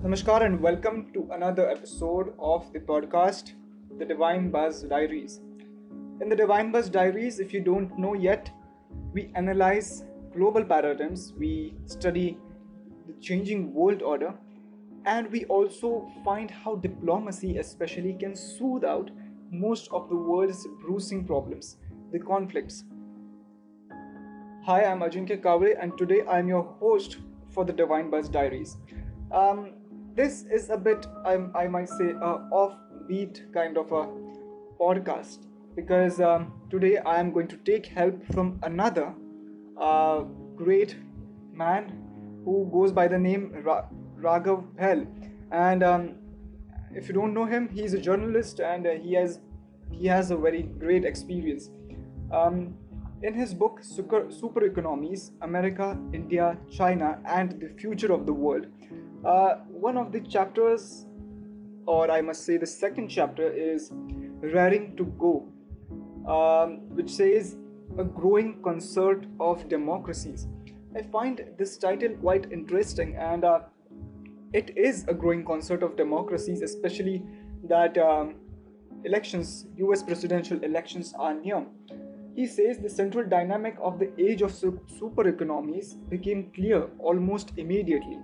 Namaskar and welcome to another episode of the podcast, The Divine Buzz Diaries. In the Divine Buzz Diaries, if you don't know yet, we analyze global paradigms, we study the changing world order, and we also find how diplomacy, especially, can soothe out most of the world's bruising problems, the conflicts. Hi, I'm Ajinkya Kavre, and today I'm your host for the Divine Buzz Diaries. Um, this is a bit, I, I might say, a offbeat kind of a podcast because um, today I am going to take help from another uh, great man who goes by the name Ra- Raghav Bahl. And um, if you don't know him, he's a journalist and uh, he has he has a very great experience. Um, in his book Super, Super Economies America, India, China, and the Future of the World, uh, one of the chapters, or I must say the second chapter, is Raring to Go, um, which says a growing concert of democracies. I find this title quite interesting, and uh, it is a growing concert of democracies, especially that um, elections, US presidential elections, are near. He says the central dynamic of the age of super economies became clear almost immediately.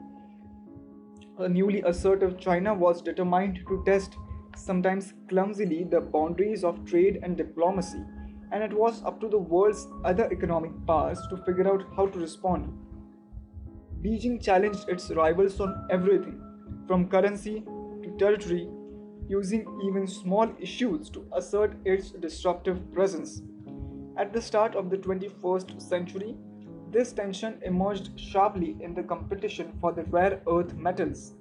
A newly assertive China was determined to test, sometimes clumsily, the boundaries of trade and diplomacy, and it was up to the world's other economic powers to figure out how to respond. Beijing challenged its rivals on everything, from currency to territory, using even small issues to assert its disruptive presence. At the start of the 21st century, this tension emerged sharply in the competition for the rare earth metals,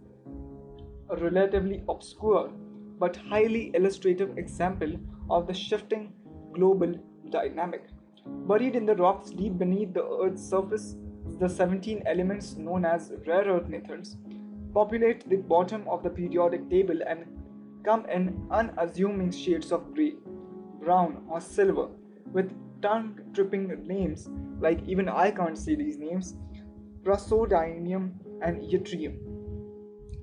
a relatively obscure but highly illustrative example of the shifting global dynamic. Buried in the rocks deep beneath the Earth's surface, the 17 elements known as rare earth metals populate the bottom of the periodic table and come in unassuming shades of grey, brown, or silver, with tongue tripping names like even I can't say these names praseodymium and yttrium.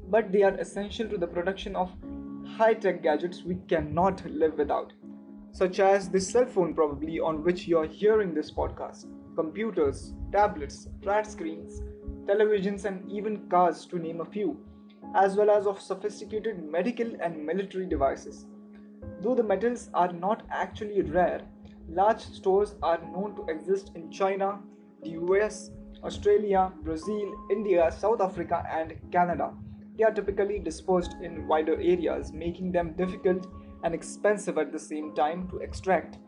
But they are essential to the production of high tech gadgets we cannot live without, such as the cell phone, probably on which you are hearing this podcast, computers, tablets, flat screens, televisions, and even cars, to name a few, as well as of sophisticated medical and military devices. Though the metals are not actually rare, Large stores are known to exist in China, the US, Australia, Brazil, India, South Africa, and Canada. They are typically dispersed in wider areas, making them difficult and expensive at the same time to extract.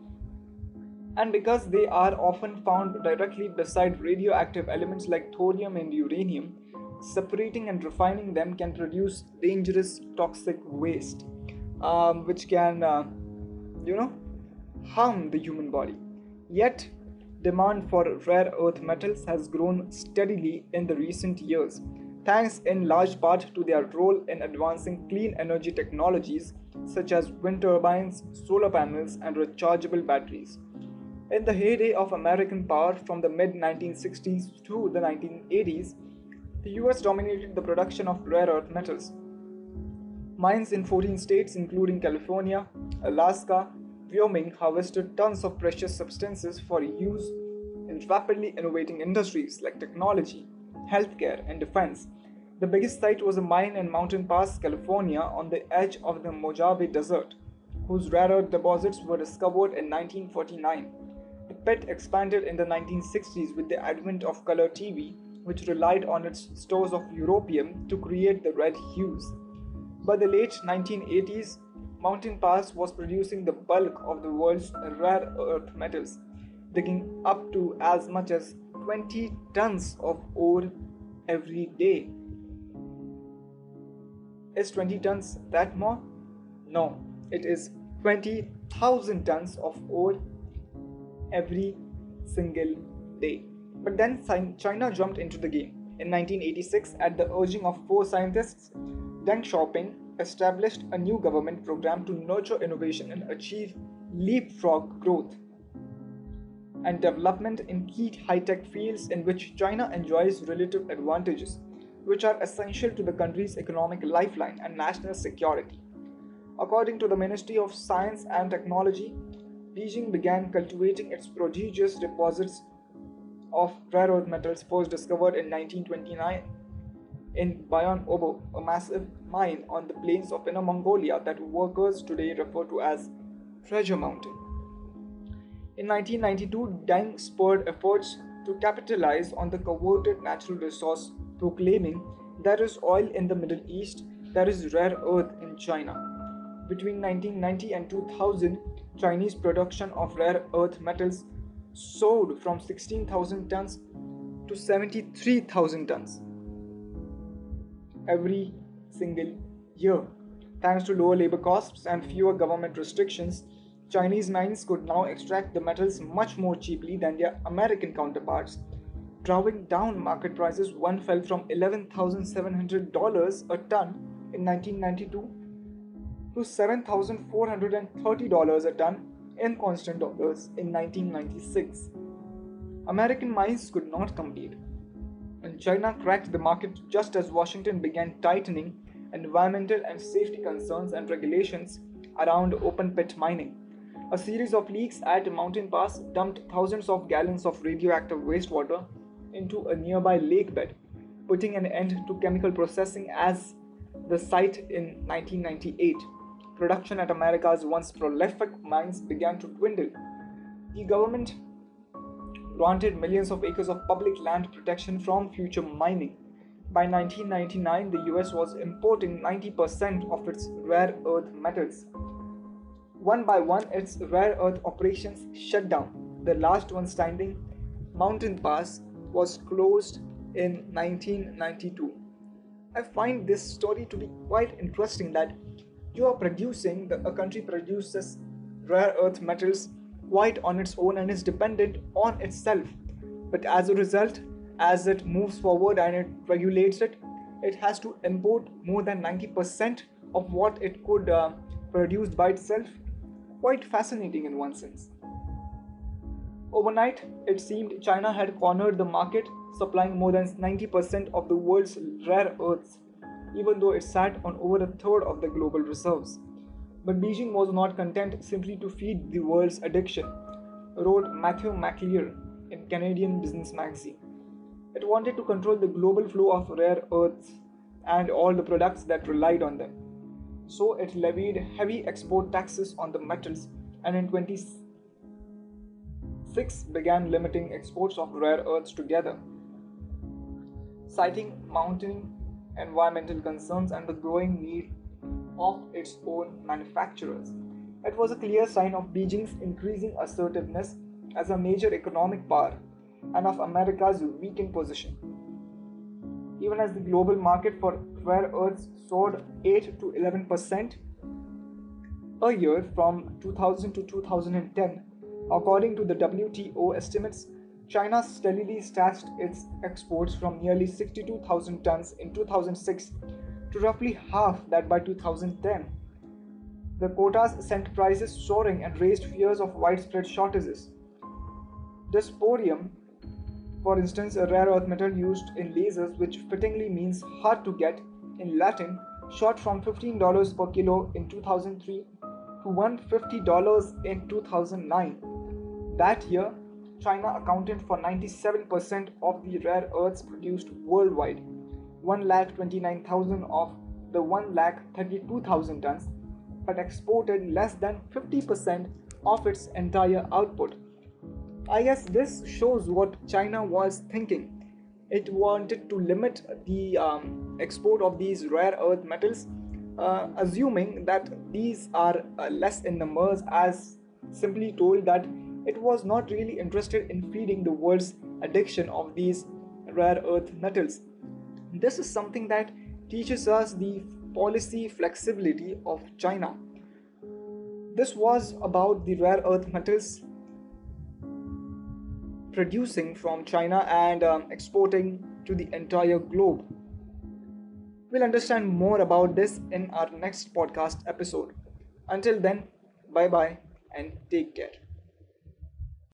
And because they are often found directly beside radioactive elements like thorium and uranium, separating and refining them can produce dangerous toxic waste, um, which can, uh, you know, harm the human body. Yet, demand for rare earth metals has grown steadily in the recent years, thanks in large part to their role in advancing clean energy technologies such as wind turbines, solar panels, and rechargeable batteries. In the heyday of American power from the mid 1960s to the 1980s, the US dominated the production of rare earth metals. Mines in 14 states, including California, Alaska, Wyoming harvested tons of precious substances for use in rapidly innovating industries like technology, healthcare, and defense. The biggest site was a mine in Mountain Pass, California, on the edge of the Mojave Desert, whose rare earth deposits were discovered in 1949. The pit expanded in the 1960s with the advent of color TV, which relied on its stores of europium to create the red hues. By the late 1980s, Mountain Pass was producing the bulk of the world's rare earth metals, digging up to as much as 20 tons of ore every day. Is 20 tons that more? No, it is 20,000 tons of ore every single day. But then China jumped into the game. In 1986, at the urging of four scientists, Deng Xiaoping established a new government program to nurture innovation and achieve leapfrog growth and development in key high tech fields in which China enjoys relative advantages. which are essential to the country's economic lifeline and national security. According to the Ministry of Science and Technology, Beijing began cultivating its prodigious deposits of rare earth metals first discovered in 1929 in Bayan Obo, a massive mine on the plains of Inner Mongolia that workers today refer to as Treasure Mountain. In 1992, Deng spurred efforts to capitalize on the coveted natural resource, proclaiming there is oil in the Middle East, there is rare earth in China. Between 1990 and 2000, Chinese production of rare earth metals soared from 16,000 tons to 73,000 tons every single year. Thanks to lower labor costs and fewer government restrictions, Chinese mines could now extract the metals much more cheaply than their American counterparts, driving down market prices. One fell from $11,700 a ton in 1992 to $7,430 a ton in constant dollars in 1996. American mines could not compete, and China cracked the market just as Washington began tightening environmental and safety concerns and regulations around open pit mining. A series of leaks at Mountain Pass dumped thousands of gallons of radioactive wastewater into a nearby lake bed, putting an end to chemical processing as the site in 1998. Production at America's once prolific mines began to dwindle. The government granted millions of acres of public land protection from future mining. By 1999, the US was importing 90% of its rare earth metals one by one, its rare earth operations shut down. The last one standing, Mountain Pass, was closed in 1992. I find this story to be quite interesting that you are producing, the, a country produces rare earth metals quite on its own and is dependent on itself. But as a result, as it moves forward and it regulates it, it has to import more than 90% of what it could uh, produce by itself quite fascinating in one sense. Overnight, it seemed China had cornered the market, supplying more than 90% of the world's rare earths, even though it sat on over a third of the global reserves. But Beijing was not content simply to feed the world's addiction, wrote Matthew McClearn in Canadian Business Magazine. It wanted to control the global flow of rare earths and all the products that relied on them so it levied heavy export taxes on the metals and in 26 began limiting exports of rare earths together citing mounting environmental concerns and the growing need of its own manufacturers it was a clear sign of beijing's increasing assertiveness as a major economic power and of america's weakened position even as the global market for rare earths soared 8 to 11 percent a year from 2000 to 2010. According to the WTO estimates, China steadily stashed its exports from nearly 62,000 tons in 2006 to roughly half that by 2010. The quotas sent prices soaring and raised fears of widespread shortages. Dysprosium for instance, a rare earth metal used in lasers, which fittingly means hard to get in Latin, shot from $15 per kilo in 2003 to $150 in 2009. That year, China accounted for 97% of the rare earths produced worldwide, 1,29,000 of the 1,32,000 tons, but exported less than 50% of its entire output. I guess this shows what China was thinking. It wanted to limit the um, export of these rare earth metals, uh, assuming that these are uh, less in numbers, as simply told that it was not really interested in feeding the world's addiction of these rare earth metals. This is something that teaches us the policy flexibility of China. This was about the rare earth metals producing from China and um, exporting to the entire globe. We'll understand more about this in our next podcast episode. Until then, bye bye and take care.